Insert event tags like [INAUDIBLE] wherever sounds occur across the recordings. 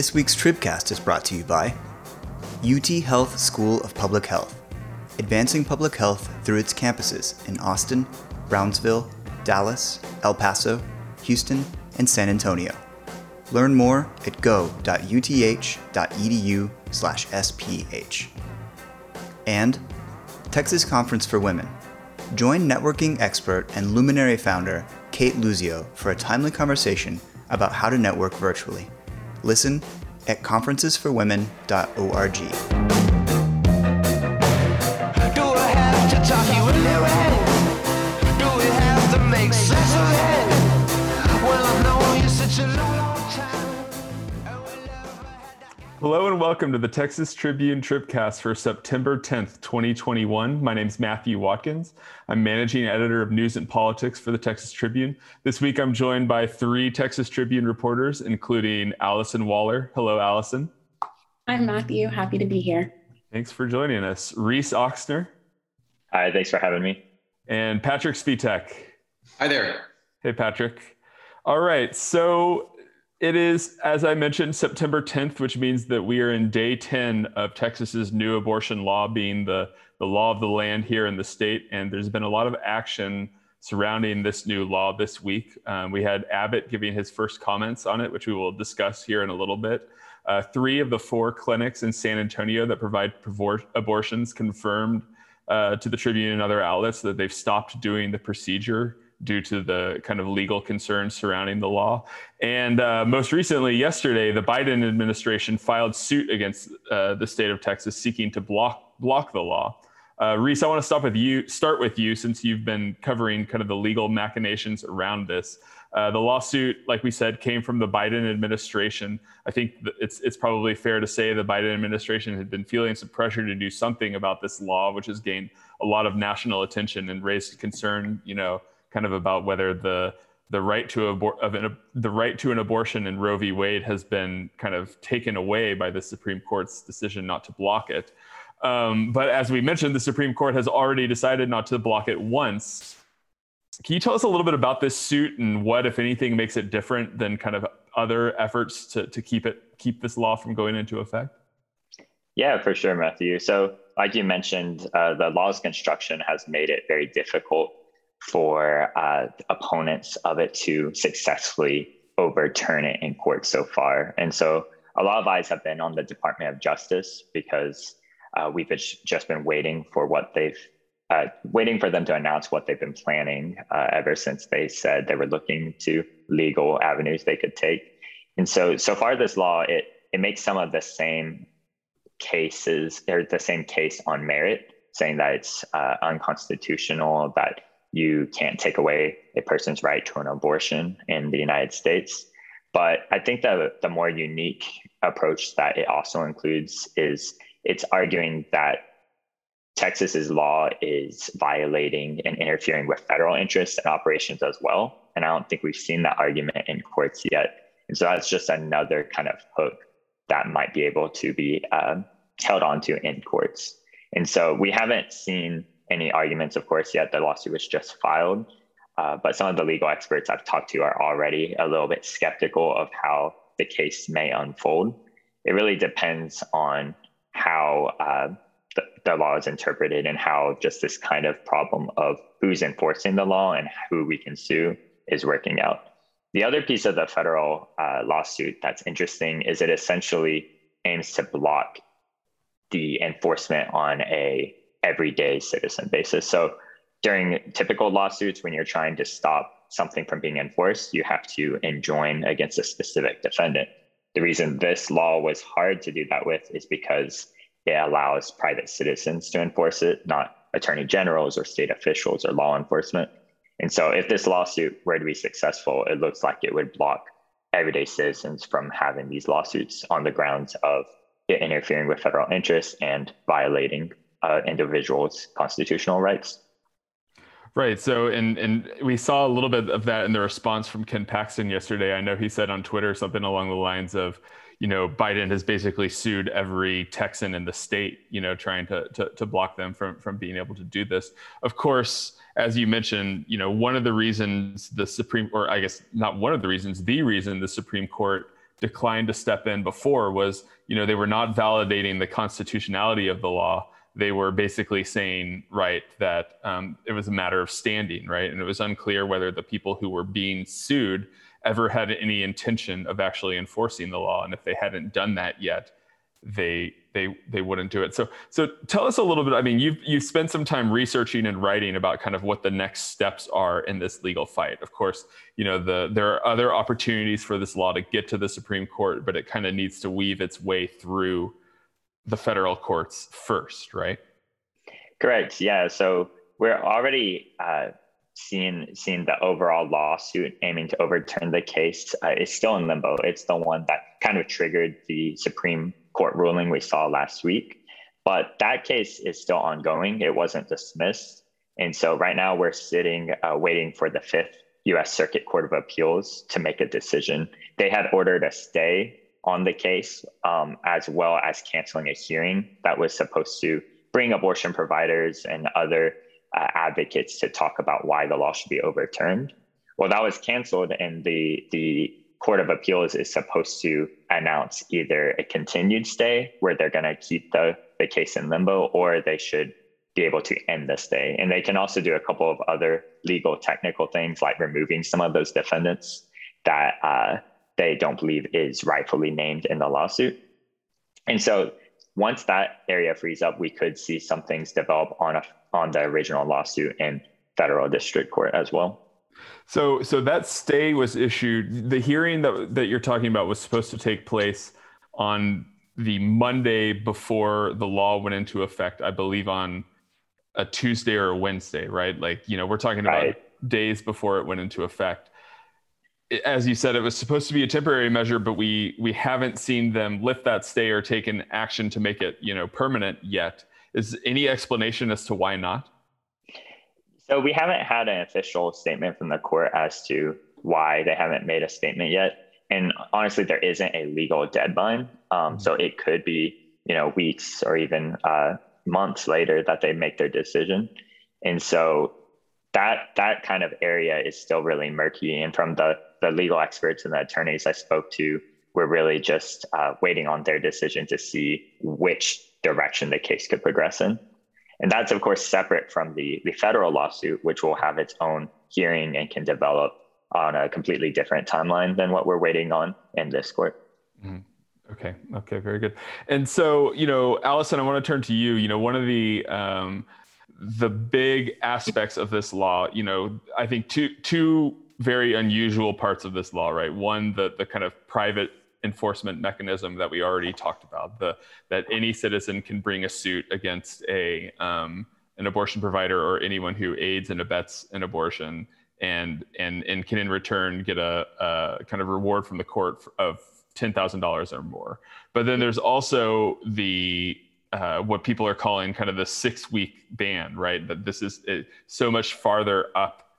This week's Tribcast is brought to you by UT Health School of Public Health, advancing public health through its campuses in Austin, Brownsville, Dallas, El Paso, Houston, and San Antonio. Learn more at go.uth.edu/sph. And Texas Conference for Women. Join networking expert and luminary founder Cate Luzio for a timely conversation about how to network virtually. Listen at conferencesforwomen.org. Hello and welcome to the Texas Tribune Tribcast for September 10th, 2021. My name is Matthew Watkins. I'm managing editor of news and politics for the Texas Tribune. This week I'm joined by three Texas Tribune reporters, including Allison Waller. Hello, Allison. I'm Matthew. Happy to be here. Thanks for joining us. Reese Oxner Hi, thanks for having me. and Patrick Svitek. Hi there. Hey, Patrick. All right. So it is, as I mentioned, September 10th, which means that we are in day 10 of Texas's new abortion law being the, the law of the land here in the state. And there's been a lot of action surrounding this new law this week. Um, we had Abbott giving his first comments on it, which we will discuss here in a little bit. Uh, three of the four clinics in San Antonio that provide abortions confirmed uh, to the Tribune and other outlets that they've stopped doing the procedure due to the kind of legal concerns surrounding the law. And uh, most recently, yesterday, the Biden administration filed suit against uh, the state of Texas seeking to block block the law. Uh, Reese, I want to stop with you. Start with you since you've been covering kind of the legal machinations around this. Uh, the lawsuit, like we said, came from the Biden administration. I think it's it's probably fair to say the Biden administration had been feeling some pressure to do something about this law, which has gained a lot of national attention and raised concern, you know, kind of about whether the the right to abor- of an, the right to an abortion in Roe v. Wade has been kind of taken away by the Supreme Court's decision not to block it. Um, but as we mentioned, the Supreme Court has already decided not to block it once. Can you tell us a little bit about this suit and what, if anything, makes it different than kind of other efforts to, to keep it keep this law from going into effect? Yeah, for sure, Matthew. So, like you mentioned, uh, the law's construction has made it very difficult for uh, opponents of it to successfully overturn it in court so far. And so, a lot of eyes have been on the Department of Justice because uh, we've just been waiting for what they've uh, waiting for them to announce what they've been planning uh, ever since they said they were looking to legal avenues they could take. And so, so far, this law it it makes some of the same cases or the same case on merit, saying that it's uh, unconstitutional, that you can't take away a person's right to an abortion in the United States. But I think that the more unique approach that it also includes is it's arguing that Texas's law is violating and interfering with federal interests and operations as well. And I don't think we've seen that argument in courts yet. And so that's just another kind of hook that might be able to be um, held onto in courts. And so we haven't seen any arguments, of course, yet. The lawsuit was just filed. Uh, but some of the legal experts I've talked to are already a little bit skeptical of how the case may unfold. It really depends on how uh, the, the law is interpreted and how just this kind of problem of who's enforcing the law and who we can sue is working out. The other piece of the federal uh, lawsuit that's interesting is it essentially aims to block the enforcement on a everyday citizen basis. So during typical lawsuits, when you're trying to stop something from being enforced, you have to enjoin against a specific defendant. The reason this law was hard to do that with is because it allows private citizens to enforce it, not attorney generals or state officials or law enforcement. And so, if this lawsuit were to be successful, it looks like it would block everyday citizens from having these lawsuits on the grounds of interfering with federal interests and violating uh, individuals' constitutional rights. Right. So, and and we saw a little bit of that in the response from Ken Paxton yesterday. I know he said on Twitter something along the lines of, you know, Biden has basically sued every Texan in the state, you know, trying to to, to block them from from being able to do this. Of course, as you mentioned, you know, one of the reasons the Supreme, or I guess not one of the reasons, the reason the Supreme Court declined to step in before was, you know, they were not validating the constitutionality of the law. They were basically saying, right, that um, it was a matter of standing, right? And it was unclear whether the people who were being sued ever had any intention of actually enforcing the law. And if they hadn't done that yet, they they they wouldn't do it. So so tell us a little bit. I mean, you've you've spent some time researching and writing about kind of what the next steps are in this legal fight. Of course, you know the there are other opportunities for this law to get to the Supreme Court, but it kind of needs to weave its way through the federal courts first, right? Correct. Yeah. So we're already uh, seeing seeing the overall lawsuit aiming to overturn the case uh, is still in limbo. It's the one that kind of triggered the Supreme court ruling we saw last week. But that case is still ongoing. It wasn't dismissed. And so right now we're sitting uh, waiting for the Fifth US Circuit Court of Appeals to make a decision. They had ordered a stay on the case, um, as well as canceling a hearing that was supposed to bring abortion providers and other uh, advocates to talk about why the law should be overturned. Well, that was canceled, and the the Court of Appeals is supposed to announce either a continued stay where they're going to keep the, the case in limbo or they should be able to end the stay. And they can also do a couple of other legal technical things like removing some of those defendants that uh, they don't believe is rightfully named in the lawsuit. And so once that area frees up, we could see some things develop on a, on the original lawsuit in federal district court as well. So, so that stay was issued. The hearing that that you're talking about was supposed to take place on the Monday before the law went into effect. I believe on a Tuesday or a Wednesday, right? Like, you know, we're talking about right. days before it went into effect. As you said, it was supposed to be a temporary measure, but we we haven't seen them lift that stay or taken action to make it, you know, permanent yet. Is any explanation as to why not? So we haven't had an official statement from the court as to why they haven't made a statement yet. And honestly, there isn't a legal deadline. Um, so it could be, you know, weeks or even uh, months later that they make their decision. And so that that kind of area is still really murky. And from the the legal experts and the attorneys I spoke to, we're really just uh, waiting on their decision to see which direction the case could progress in. And that's, of course, separate from the, the federal lawsuit, which will have its own hearing and can develop on a completely different timeline than what we're waiting on in this court. Mm. Okay. Okay. Very good. And so, you know, Allison, I want to turn to you. You know, one of the um, the big aspects of this law, you know, I think two two very unusual parts of this law, right? One, the the kind of private enforcement mechanism that we already talked about the that any citizen can bring a suit against a um, an abortion provider or anyone who aids and abets an abortion and and and can in return get a, a kind of reward from the court of ten thousand dollars or more. But then there's also the uh, what people are calling kind of the six week ban, right? That this is so much farther up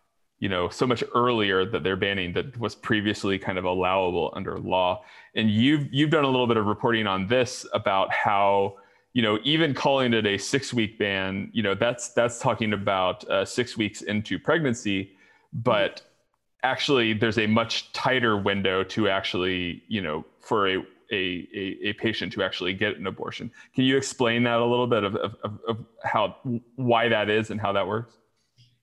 you know so much earlier that they're banning that was previously kind of allowable under law and you've you've done a little bit of reporting on this about how you know even calling it a six week ban you know that's that's talking about uh, six weeks into pregnancy but actually there's a much tighter window to actually you know for a a, a, a, patient to actually get an abortion. Can you explain that a little bit of, of, of how why that is and how that works?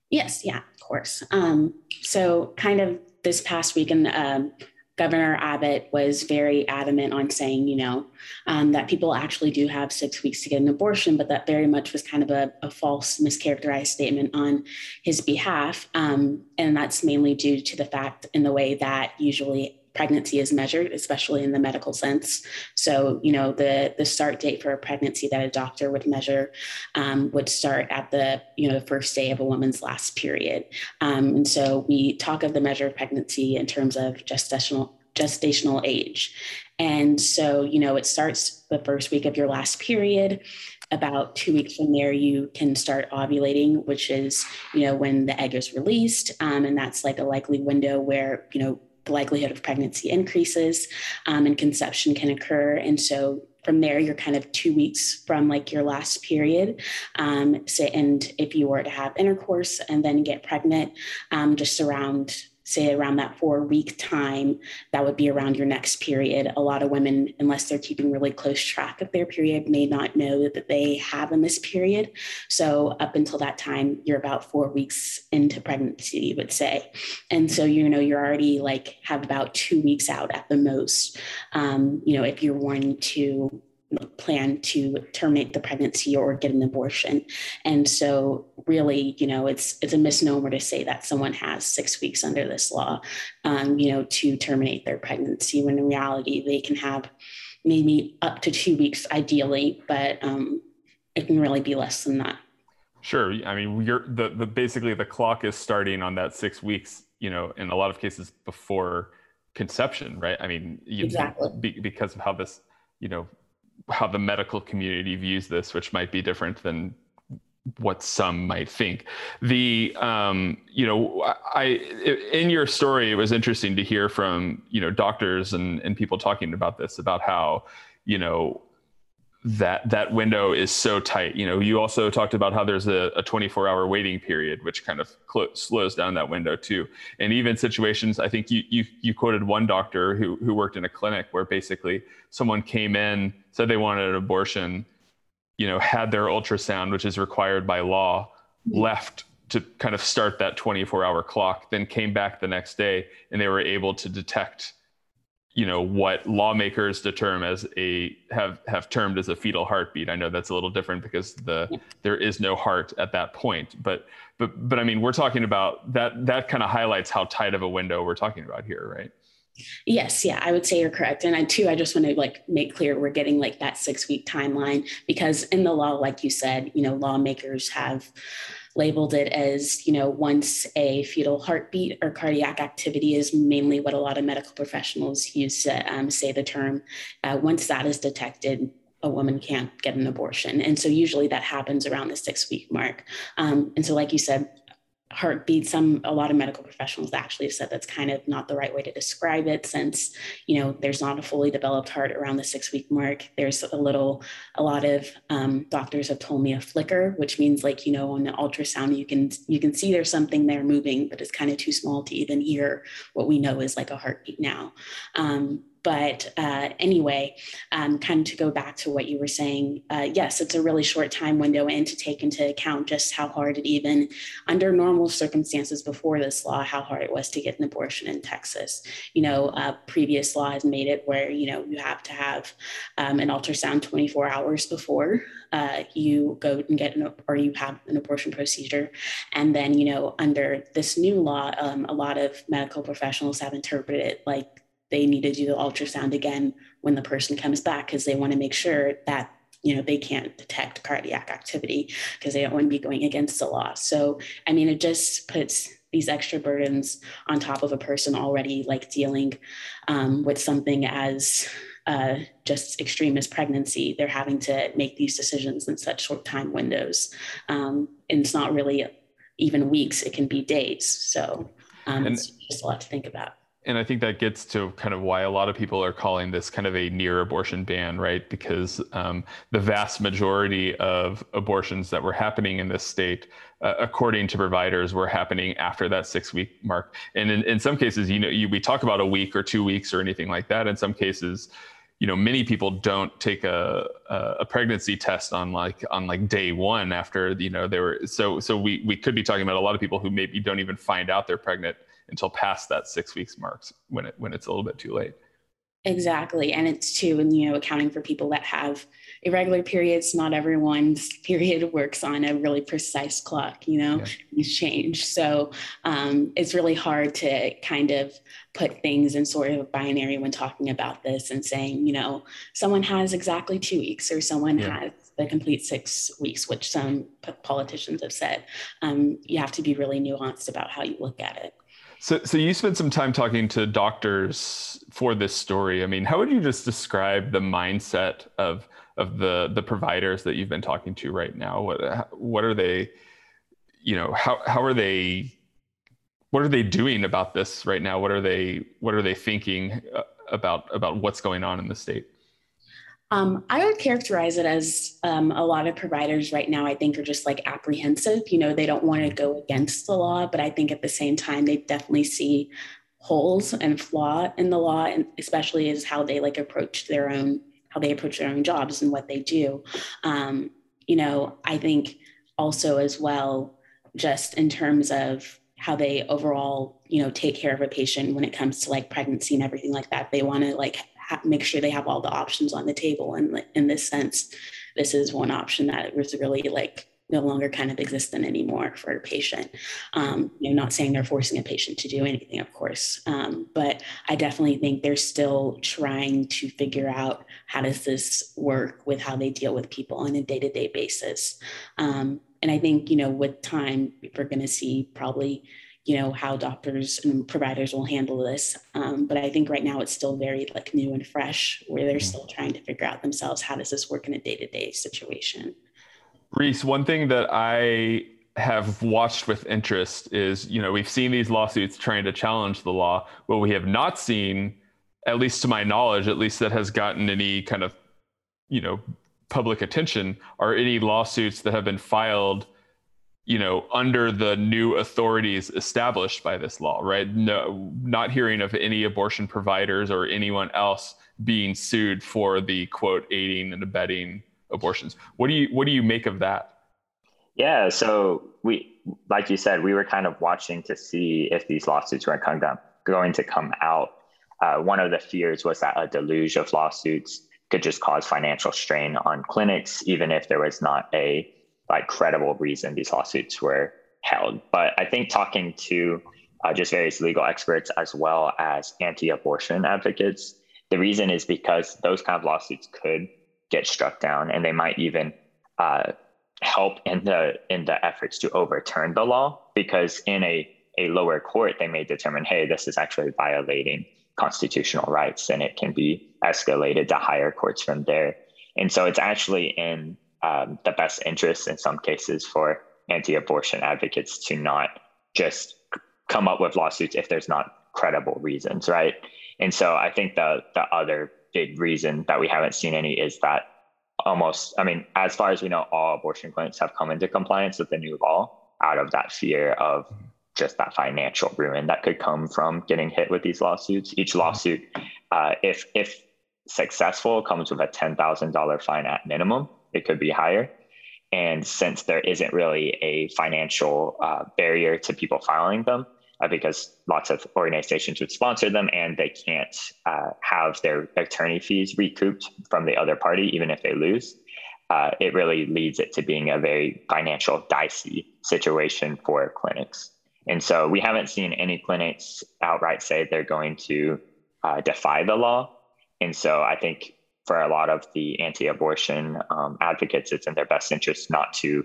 Yes, yeah, of course. Um, so, kind of this past weekend, um, Governor Abbott was very adamant on saying, you know, um, that people actually do have six weeks to get an abortion, but that very much was kind of a, a false, mischaracterized statement on his behalf. Um, and that's mainly due to the fact in the way that usually pregnancy is measured, especially in the medical sense. So, you know, the the start date for a pregnancy that a doctor would measure um, would start at the you know the first day of a woman's last period. Um, and so we talk of the measure of pregnancy in terms of gestational gestational age. And so, you know, it starts the first week of your last period about two weeks from there you can start ovulating which is you know when the egg is released um, and that's like a likely window where you know the likelihood of pregnancy increases um, and conception can occur. And so from there, you're kind of two weeks from like your last period. Um, so, and if you were to have intercourse and then get pregnant, um, just around say around that four week time, that would be around your next period. A lot of women, unless they're keeping really close track of their period, may not know that they have a missed period. So up until that time, you're about four weeks into pregnancy, you would say. And so, you know, you're already like have about two weeks out at the most. Um, you know, if you're wanting to plan to terminate the pregnancy or get an abortion. And so really you know it's it's a misnomer to say that someone has six weeks under this law um, you know to terminate their pregnancy when in reality they can have maybe up to two weeks ideally but um, it can really be less than that. Sure. I mean you're the, the basically the clock is starting on that six weeks you know in a lot of cases before conception right? I mean you, exactly. be, because of how this you know how the medical community views this, which might be different than what some might think. The um, you know, I in your story, it was interesting to hear from you know doctors and and people talking about this about how you know that that window is so tight. You know, you also talked about how there's a, a 24 hour waiting period, which kind of slows down that window too. And even situations, I think you you you quoted one doctor who who worked in a clinic where basically someone came in, said they wanted an abortion, you know, had their ultrasound, which is required by law, mm-hmm. left to kind of start that 24 hour clock, then came back the next day and they were able to detect you know what lawmakers determine as a have have termed as a fetal heartbeat. I know that's a little different because the there is no heart at that point, but but but I mean we're talking about that that kind of highlights how tight of a window we're talking about here, right? Yes, yeah, I would say you're correct. And I too, I just want to like make clear we're getting like that six week timeline because in the law, like you said, you know, lawmakers have labeled it as, you know, once a fetal heartbeat or cardiac activity is mainly what a lot of medical professionals use to um, say the term. Uh, once that is detected, a woman can't get an abortion. And so usually that happens around the six week mark. Um, and so, like you said, heartbeat some a lot of medical professionals actually have said that's kind of not the right way to describe it since you know there's not a fully developed heart around the six week mark. There's a little a lot of um, doctors have told me a flicker which means like you know on the ultrasound you can you can see there's something there moving but it's kind of too small to even hear what we know is like a heartbeat now. Um, but uh, anyway, um, kind of to go back to what you were saying, uh, yes, it's a really short time window, and to take into account just how hard it even, under normal circumstances before this law, how hard it was to get an abortion in Texas. You know, uh, previous law has made it where you know you have to have um, an ultrasound 24 hours before uh, you go and get an or you have an abortion procedure, and then you know under this new law, um, a lot of medical professionals have interpreted it like they need to do the ultrasound again when the person comes back because they want to make sure that you know they can't detect cardiac activity because they don't want to be going against the law. So i mean it just puts these extra burdens on top of a person already like dealing um, with something as uh, just extreme as pregnancy. They're having to make these decisions in such short time windows. Um, and it's not really even weeks it can be days. So um, and, it's just a lot to think about and I think that gets to kind of why a lot of people are calling this kind of a near abortion ban, right? Because um, the vast majority of abortions that were happening in this state, uh, according to providers, were happening after that six week mark. And in, in some cases, you know, you, we talk about a week or two weeks or anything like that. In some cases, you know, many people don't take a, a pregnancy test on like on like day one after you know they were so so we we could be talking about a lot of people who maybe don't even find out they're pregnant until past that six weeks marks when it when it's a little bit too late. Exactly. And it's too, and you know, accounting for people that have irregular periods, not everyone's [LAUGHS] period works on a really precise clock, you know, yeah. these change. So um, it's really hard to kind of put things in sort of a binary when talking about this and saying, you know, someone has exactly two weeks or someone yeah. has the complete six weeks, which some politicians have said. Um, you have to be really nuanced about how you look at it. So, so you spent some time talking to doctors for this story. I mean, how would you just describe the mindset of of the the providers that you've been talking to right now? What what are they? You know, how how are they? What are they doing about this right now? What are they What are they thinking uh, about about what's going on in the state? Um, I would characterize it as um, a lot of providers right now, I think, are just like apprehensive. You know, they don't want to go against the law, but I think at the same time, they definitely see holes and flaw in the law, and especially is how they like approach their own, how they approach their own jobs and what they do. Um, you know, I think also as well, just in terms of how they overall, you know, take care of a patient when it comes to like pregnancy and everything like that. They want to like make sure they have all the options on the table. And in this sense, this is one option that was really like no longer kind of existent anymore for a patient. Um, you know, not saying they're forcing a patient to do anything, of course, um, but I definitely think they're still trying to figure out how does this work with how they deal with people on a day-to-day basis. Um, and I think you know, with time, we're going to see probably you know how doctors and providers will handle this. Um, but i think right now it's still very like new and fresh where they're still trying to figure out themselves how does this work in a day-to-day situation? Reese one thing that i have watched with interest is you know we've seen these lawsuits trying to challenge the law what we have not seen at least to my knowledge at least that has gotten any kind of you know public attention are any lawsuits that have been filed you know, under the new authorities established by this law, right? No, not hearing of any abortion providers or anyone else being sued for the quote aiding and abetting abortions. What do you what do you make of that? Yeah, so we like you said, we were kind of watching to see if these lawsuits were going to come out. Uh, one of the fears was that a deluge of lawsuits could just cause financial strain on clinics, even if there was not a like credible reason these lawsuits were held. But I think talking to uh, just various legal experts as well as anti-abortion advocates, the reason is because those kind of lawsuits could get struck down, and they might even uh, help in the in the efforts to overturn the law. Because in a a lower court, they may determine, hey, this is actually violating constitutional rights, and it can be escalated to higher courts from there. And so it's actually in um, the best interest in some cases for anti-abortion advocates to not just come up with lawsuits if there's not credible reasons, right? And so I think the the other big reason that we haven't seen any is that almost, I mean, as far as we know, all abortion clinics have come into compliance with the new law out of that fear of just that financial ruin that could come from getting hit with these lawsuits. Each lawsuit, uh, if if successful, comes with a ten thousand dollar fine at minimum it could be higher. And since there isn't really a financial uh, barrier to people filing them, uh, because lots of organizations would sponsor them and they can't uh, have their attorney fees recouped from the other party, even if they lose, uh, it really leads it to being a very financial dicey situation for clinics. And so we haven't seen any clinics outright say they're going to uh, defy the law. And so I think for a lot of the anti-abortion um, advocates, it's in their best interest not to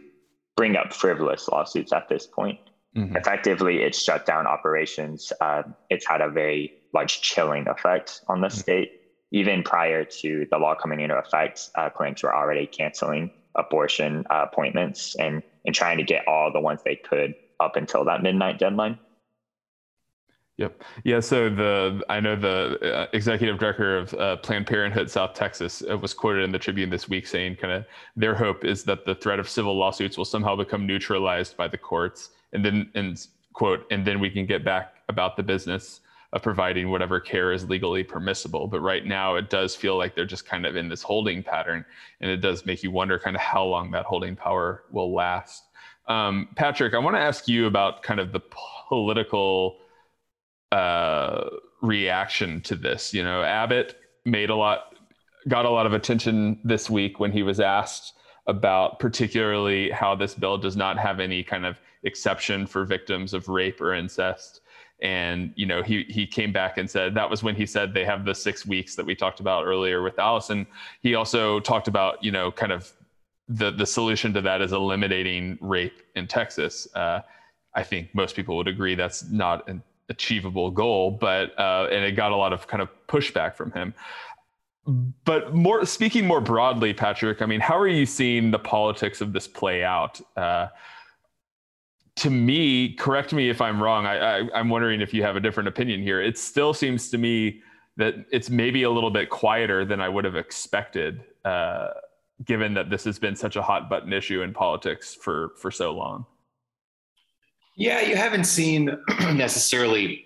bring up frivolous lawsuits at this point. Mm-hmm. Effectively, it's shut down operations. Uh, it's had a very large chilling effect on the mm-hmm. state. Even prior to the law coming into effect, uh, clinics were already canceling abortion uh, appointments and, and trying to get all the ones they could up until that midnight deadline. Yep. Yeah. So the I know the uh, executive director of uh, Planned Parenthood South Texas uh, was quoted in the Tribune this week saying, kind of, their hope is that the threat of civil lawsuits will somehow become neutralized by the courts, and then and quote, and then we can get back about the business of providing whatever care is legally permissible. But right now, it does feel like they're just kind of in this holding pattern, and it does make you wonder kind of how long that holding power will last. Um, Patrick, I want to ask you about kind of the political uh, reaction to this. You know, Abbott made a lot, got a lot of attention this week when he was asked about particularly how this bill does not have any kind of exception for victims of rape or incest. And you know, he he came back and said that was when he said they have the six weeks that we talked about earlier with Allison. He also talked about you know kind of the the solution to that is eliminating rape in Texas. Uh, I think most people would agree that's not an achievable goal, but uh, and it got a lot of kind of pushback from him. But more speaking more broadly, Patrick, I mean, how are you seeing the politics of this play out? Uh, to me, correct me if I'm wrong. I, I, I'm wondering if you have a different opinion here. It still seems to me that it's maybe a little bit quieter than I would have expected, uh, given that this has been such a hot button issue in politics for for so long. Yeah, you haven't seen [CLEARS THROAT] necessarily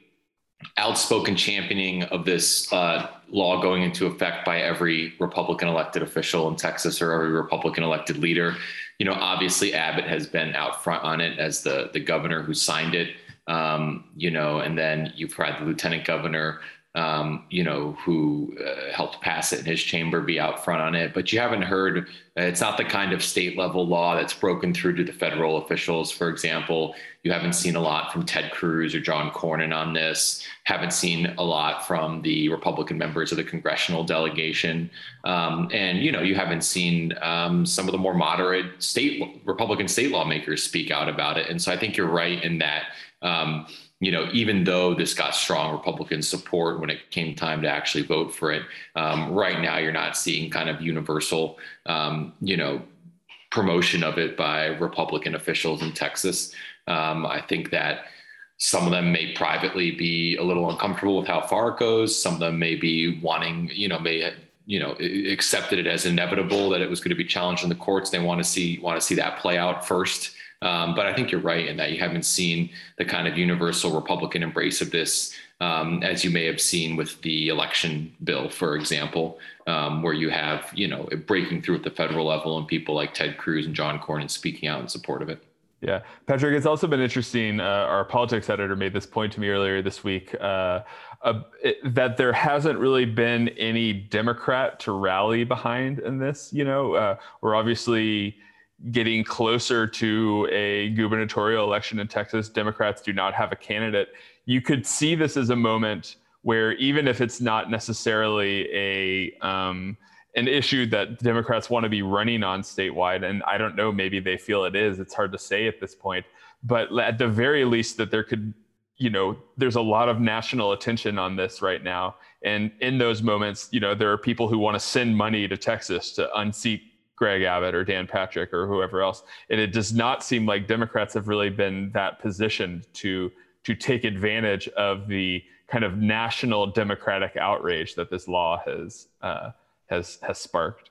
outspoken championing of this uh, law going into effect by every Republican elected official in Texas or every Republican elected leader. You know, obviously Abbott has been out front on it as the the governor who signed it. Um, you know, and then you've had the lieutenant governor um, you know, who uh, helped pass it in his chamber be out front on it. But you haven't heard, uh, it's not the kind of state level law that's broken through to the federal officials. For example, you haven't seen a lot from Ted Cruz or John Cornyn on this, haven't seen a lot from the Republican members of the congressional delegation. Um, and, you know, you haven't seen um, some of the more moderate state Republican state lawmakers speak out about it. And so I think you're right in that. Um, you know, even though this got strong Republican support when it came time to actually vote for it, um, right now you're not seeing kind of universal, um, you know, promotion of it by Republican officials in Texas. Um, I think that some of them may privately be a little uncomfortable with how far it goes. Some of them may be wanting, you know, may you know accepted it as inevitable that it was going to be challenged in the courts. They want to see want to see that play out first. Um, but I think you're right in that you haven't seen the kind of universal Republican embrace of this, um, as you may have seen with the election bill, for example, um, where you have you know breaking through at the federal level and people like Ted Cruz and John Cornyn speaking out in support of it. Yeah, Patrick, it's also been interesting. Uh, our politics editor made this point to me earlier this week uh, uh, it, that there hasn't really been any Democrat to rally behind in this. You know, uh, we're obviously getting closer to a gubernatorial election in Texas, Democrats do not have a candidate. You could see this as a moment where even if it's not necessarily a um, an issue that Democrats want to be running on statewide, and I don't know, maybe they feel it is. It's hard to say at this point, but at the very least, that there could, you know, there's a lot of national attention on this right now, and in those moments, you know, there are people who want to send money to Texas to unseat Greg Abbott or Dan Patrick or whoever else. And it does not seem like Democrats have really been that positioned to to take advantage of the kind of national democratic outrage that this law has uh, has has sparked.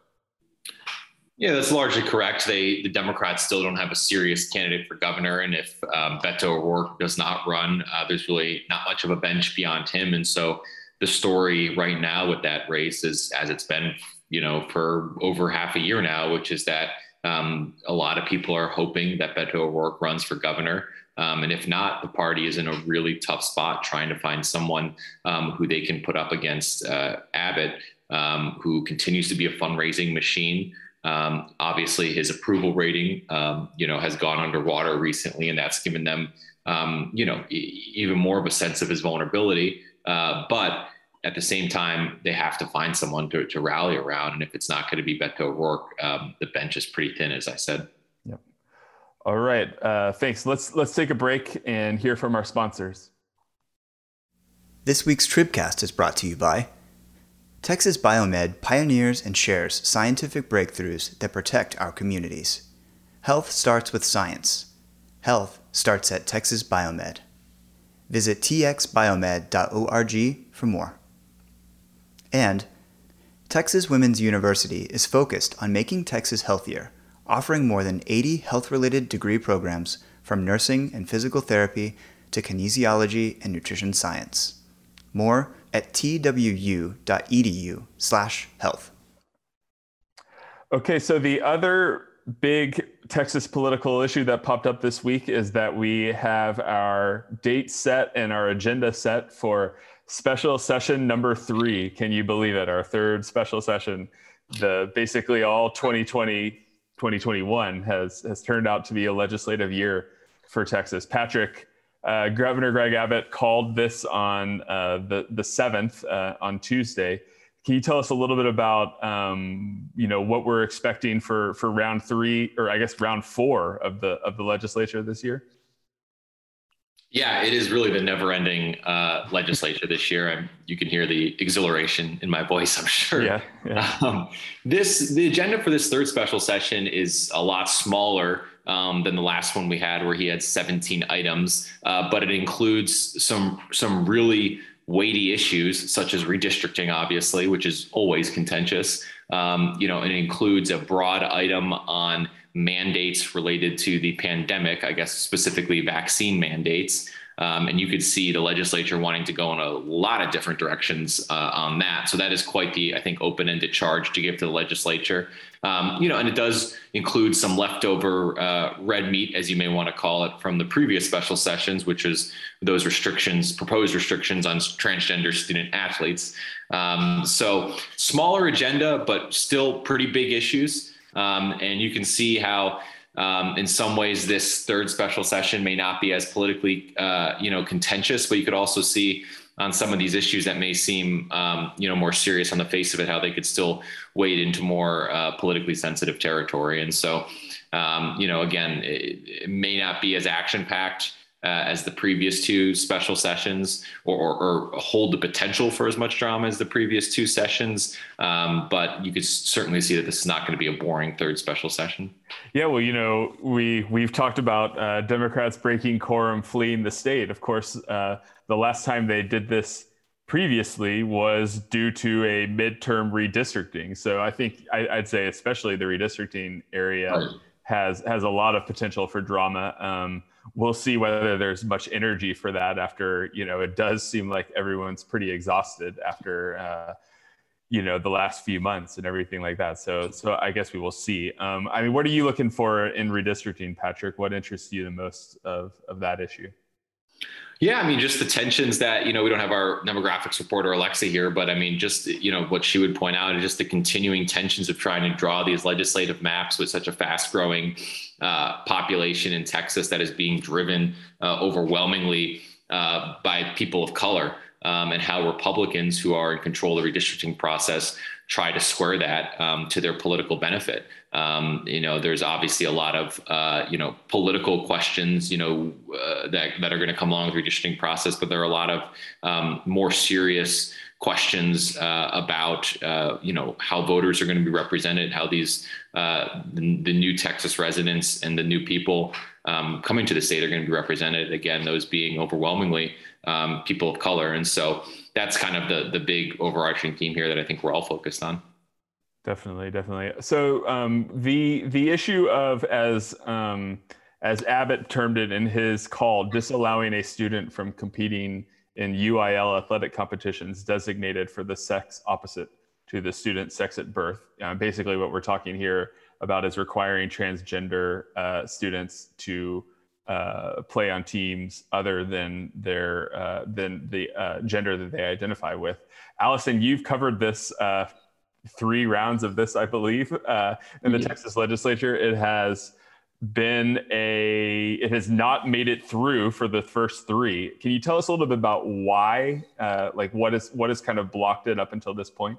Yeah, that's largely correct. They the Democrats still don't have a serious candidate for governor, and if um, Beto O'Rourke does not run, uh, there's really not much of a bench beyond him. And so the story right now with that race is as it's been you know, for over half a year now, which is that um, a lot of people are hoping that Beto O'Rourke runs for governor. Um, and if not, the party is in a really tough spot trying to find someone um, who they can put up against uh, Abbott, um, who continues to be a fundraising machine. Um, obviously, his approval rating, um, you know, has gone underwater recently, and that's given them, you know, e- even more of a sense of his vulnerability. Uh, but at the same time, they have to find someone to, to rally around. And if it's not going to be Beto O'Rourke, um, the bench is pretty thin, as I said. Yep. All right. Uh, thanks. Let's let's take a break and hear from our sponsors. This week's Tribcast is brought to you by Texas Biomed pioneers and shares scientific breakthroughs that protect our communities. Health starts with science. Health starts at Texas Biomed. Visit txbiomed.org for more. And Texas Women's University is focused on making Texas healthier, offering more than 80 health related degree programs from nursing and physical therapy to kinesiology and nutrition science. More at twu.edu/health. Okay, so the other big Texas political issue that popped up this week is that we have our date set and our agenda set for special session number three. Can you believe it? Our third special session. The basically all 2020, 2021 has has turned out to be a legislative year for Texas. Patrick, uh, Governor Greg Abbott called this on uh, the the seventh uh, on Tuesday. Can you tell us a little bit about um, you know what we're expecting for for round three or I guess round four of the of the legislature this year? Yeah, it is really the never-ending uh, legislature this year. I'm, you can hear the exhilaration in my voice, I'm sure. Yeah. yeah. Um, this the agenda for this third special session is a lot smaller um, than the last one we had, where he had 17 items, uh, but it includes some some really weighty issues such as redistricting, obviously, which is always contentious. Um, you know, it includes a broad item on mandates related to the pandemic, I guess specifically vaccine mandates. Um, and you could see the legislature wanting to go in a lot of different directions uh, on that. So that is quite the, I think, open-ended charge to give to the legislature. Um, you know, and it does include some leftover uh, red meat, as you may want to call it, from the previous special sessions, which is those restrictions, proposed restrictions on transgender student athletes. Um, so smaller agenda, but still pretty big issues. Um, and you can see how um, in some ways, this third special session may not be as politically, uh, you know, contentious, but you could also see on some of these issues that may seem, um, you know, more serious on the face of it, how they could still wade into more uh, politically sensitive territory. And so, um, you know, again, it, it, may not be as action packed uh, as the previous two special sessions or, or, or, hold the potential for as much drama as the previous two sessions. Um, but you could certainly see that this is not going to be a boring third special session. Yeah, well, you know, we we've talked about uh, Democrats breaking quorum, fleeing the state. Of course, uh, the last time they did this previously was due to a midterm redistricting. So I think I, would say, especially the redistricting area, right. has has a lot of potential for drama. Um, we'll see whether there's much energy for that after you know it does seem like everyone's pretty exhausted after uh, you know the last few months and everything like that. So so i guess we will see. Um, i mean what are you looking for in redistricting patrick? What interests you the most of of that issue yeah, I mean, just the tensions that, you know, we don't have our demographics reporter Alexa here, but I mean, just, you know, what she would point out is just the continuing tensions of trying to draw these legislative maps with such a fast growing uh, population in Texas that is being driven uh, overwhelmingly uh, by people of color um, and how Republicans who are in control of the redistricting process try to square that um, to their political benefit. Um, you know, there's obviously a lot of uh, you know political questions, you know, uh, that that are going to come along with the redistricting process, but there are a lot of um, more serious questions uh, about uh, you know how voters are going to be represented, how these uh, the, the, new Texas residents and the new people um, coming to the state are going to be represented. Again, those being overwhelmingly um, people of color, and so that's kind of the the big overarching theme here that I think we're all focused on. Definitely, definitely. So um, the the issue of as um, as Abbott termed it in his call, disallowing a student from competing in UIL athletic competitions designated for the sex opposite to the student's sex at birth. Uh, basically, what we're talking here about is requiring transgender uh, students to uh, play on teams other than their uh, than the uh, gender that they identify with. Allison, you've covered this uh, three rounds of this, I believe, uh, in the Texas legislature. It has been a, it has not made it through for the first three. Can you tell us a little bit about why, uh, like what is what has kind of blocked it up until this point?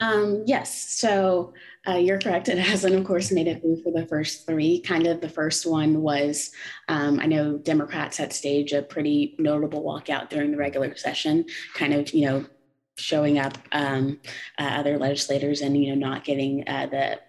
Um, yes, so uh, you're correct. It hasn't, of course, made it through for the first three. Kind of the first one was um, I know Democrats had staged a pretty notable walkout during the regular session, kind of, you know, showing up um, uh, other legislators and you know not getting uh, the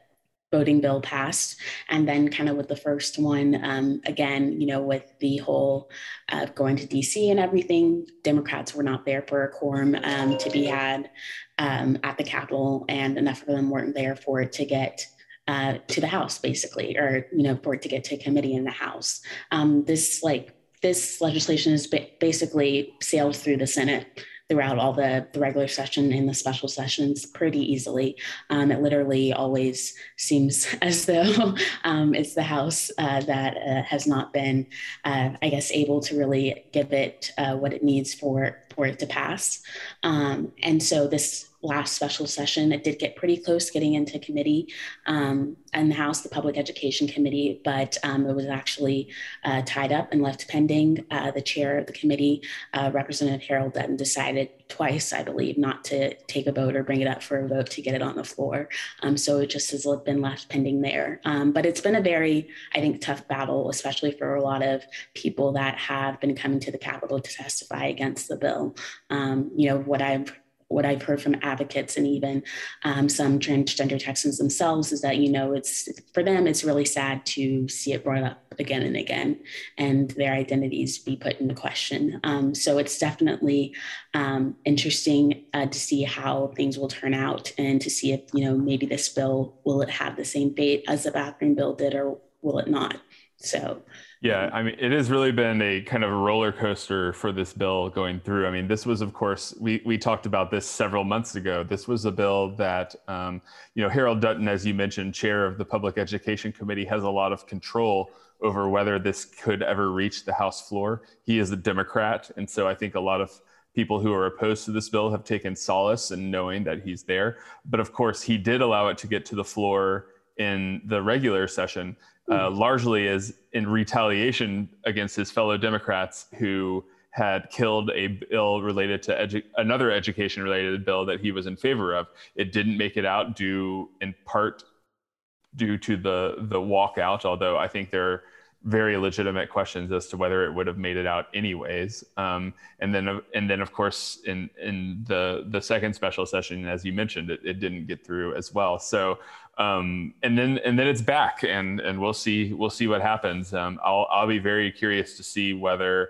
voting bill passed. And then kind of with the first one um, again you know with the whole uh, going to dc and everything democrats were not there for a quorum um, to be had um, at the capitol and enough of them weren't there for it to get uh, to the house basically or you know for it to get to committee in the house. Um, this like this legislation is basically sailed through the senate throughout all the, the regular session and the special sessions pretty easily. Um, it literally always seems [LAUGHS] as though um, it's the House uh, that uh, has not been, uh, I guess, able to really give it uh, what it needs for, for it to pass. Um, and so this last special session. It did get pretty close getting into committee um, in the House, the Public Education Committee, but um, it was actually uh, tied up and left pending. Uh, the chair of the committee, uh, Representative Harold Dutton, decided twice, I believe, not to take a vote or bring it up for a vote to get it on the floor. Um, so it just has been left pending there. Um, but it's been a very, I think, tough battle, especially for a lot of people that have been coming to the Capitol to testify against the bill. Um, you know, what I've what I've heard from advocates and even um, some transgender Texans themselves is that, you know, it's for them, it's really sad to see it brought up again and again and their identities be put into question. Um, so it's definitely um, interesting uh, to see how things will turn out and to see if, you know, maybe this bill will it have the same fate as the bathroom bill did or will it not? So yeah, I mean, it has really been a kind of a roller coaster for this bill going through. I mean, this was, of course, we we talked about this several months ago. This was a bill that, um, you know, Harold Dutton, as you mentioned, chair of the Public Education Committee, has a lot of control over whether this could ever reach the House floor. He is a Democrat, and so I think a lot of people who are opposed to this bill have taken solace in knowing that he's there. But of course, he did allow it to get to the floor in the regular session uh, largely as in retaliation against his fellow Democrats who had killed a bill related to edu- another education related bill that he was in favor of. It didn't make it out due in part due to the the walkout, although I think there very legitimate questions as to whether it would have made it out anyways. Um, and then and then of course in in the the second special session, as you mentioned, it, it didn't get through as well. So um, and then and then it's back, and and we'll see we'll see what happens. Um, I'll I'll be very curious to see whether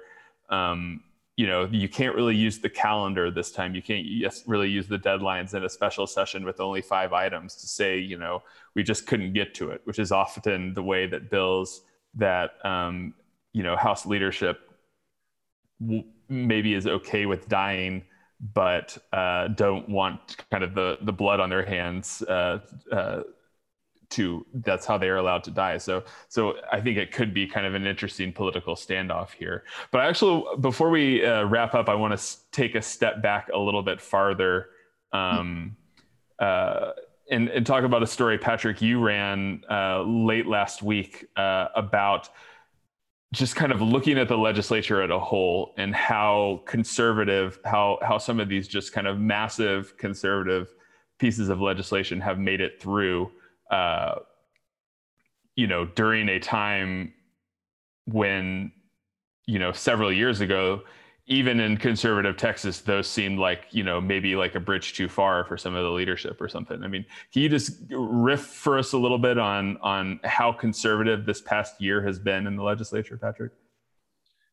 um, you know you can't really use the calendar this time. You can't really use the deadlines in a special session with only five items to say you know we just couldn't get to it, which is often the way that bills that um, you know House leadership w- maybe is okay with dying but uh, don't want kind of the the blood on their hands uh, uh, to that's how they are allowed to die. So so i think it could be kind of an interesting political standoff here. But actually before we uh, wrap up i want to take a step back a little bit farther um, uh, and, and talk about a story patrick you ran uh, late last week uh, about just kind of looking at the legislature as a whole and how conservative how how some of these just kind of massive conservative pieces of legislation have made it through uh, you know, during a time when, you know, several years ago, even in conservative Texas, those seemed like, you know, maybe like a bridge too far for some of the leadership or something. I mean, can you just riff for us a little bit on on how conservative this past year has been in the legislature, Patrick?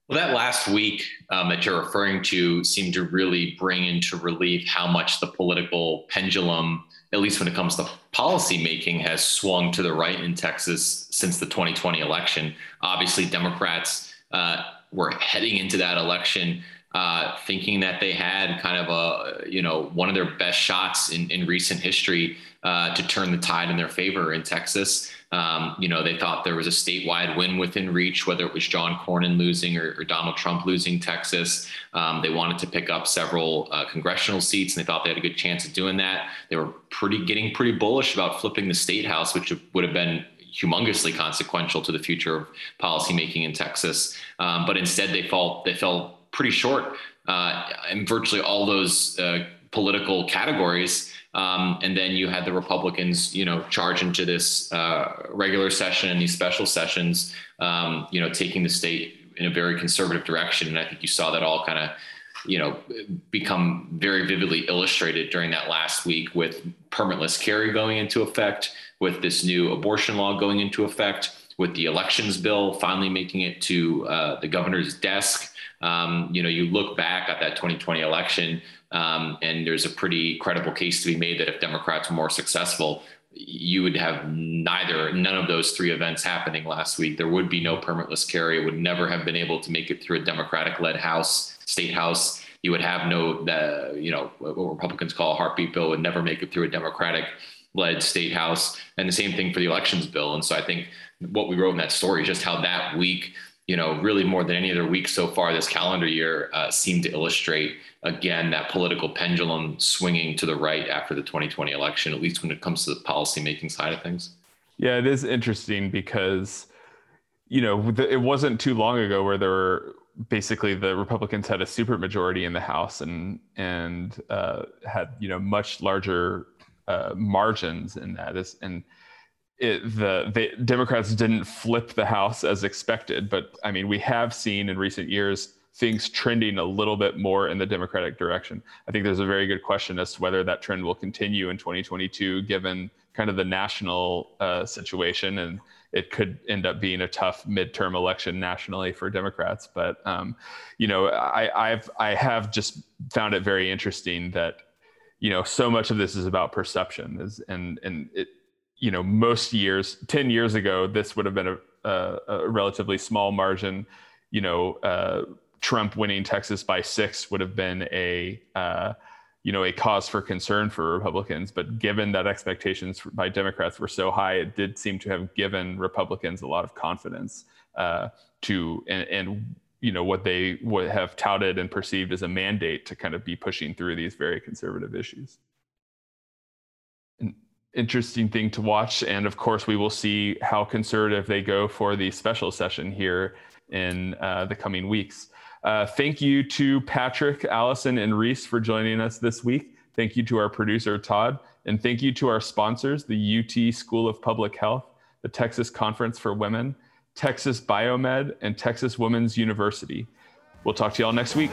Well, that last week um, that you're referring to seemed to really bring into relief how much the political pendulum, at least when it comes to policy making, has swung to the right in Texas since the 2020 election. Obviously, Democrats uh, were heading into that election uh, thinking that they had kind of a, you know, one of their best shots in, in recent history uh, to turn the tide in their favor in Texas. Um, you know, they thought there was a statewide win within reach, whether it was John Cornyn losing or, or Donald Trump losing Texas. Um, they wanted to pick up several uh, congressional seats, and they thought they had a good chance of doing that. They were pretty getting pretty bullish about flipping the state house, which would have been humongously consequential to the future of policymaking in Texas. Um, but instead, they fell they fell pretty short uh, in virtually all those uh, political categories. Um, and then you had the Republicans, you know, charge into this uh, regular session and these special sessions, um, you know, taking the state in a very conservative direction. And I think you saw that all kind of, you know, become very vividly illustrated during that last week with permitless carry going into effect, with this new abortion law going into effect, with the elections bill finally making it to uh, the governor's desk. Um, you know, you look back at that 2020 election, um, and there's a pretty credible case to be made that if Democrats were more successful, you would have neither, none of those three events happening last week. There would be no permitless carry. It would never have been able to make it through a Democratic-led House, state House. You would have no, the, you know, what Republicans call a heartbeat bill would never make it through a Democratic-led state House, and the same thing for the elections bill. And so I think what we wrote in that story is just how that week you know, really more than any other week so far this calendar year, uh, seemed to illustrate again that political pendulum swinging to the right after the 2020 election, at least when it comes to the policymaking side of things. Yeah, it is interesting because, you know, it wasn't too long ago where there were basically the Republicans had a supermajority in the House and and uh, had you know much larger uh, margins in that. And it, the, the Democrats didn't flip the House as expected, but I mean, we have seen in recent years things trending a little bit more in the Democratic direction. I think there's a very good question as to whether that trend will continue in 2022, given kind of the national uh, situation, and it could end up being a tough midterm election nationally for Democrats. But um, you know, I, I've I have just found it very interesting that you know so much of this is about perception, is and and it you know most years 10 years ago this would have been a, a, a relatively small margin you know uh, Trump winning Texas by six would have been a uh, you know a cause for concern for Republicans. But given that expectations by Democrats were so high, it did seem to have given Republicans a lot of confidence uh, to and, and you know what they would have touted and perceived as a mandate to kind of be pushing through these very conservative issues. An interesting thing to watch, and of course, we will see how conservative they go for the special session here in uh, the coming weeks. Uh, thank you to Patrick, Allison, and Reese for joining us this week. Thank you to our producer, Todd. And thank you to our sponsors, the UT School of Public Health, the Texas Conference for Women, Texas Biomed, and Texas Women's University. We'll talk to y'all next week.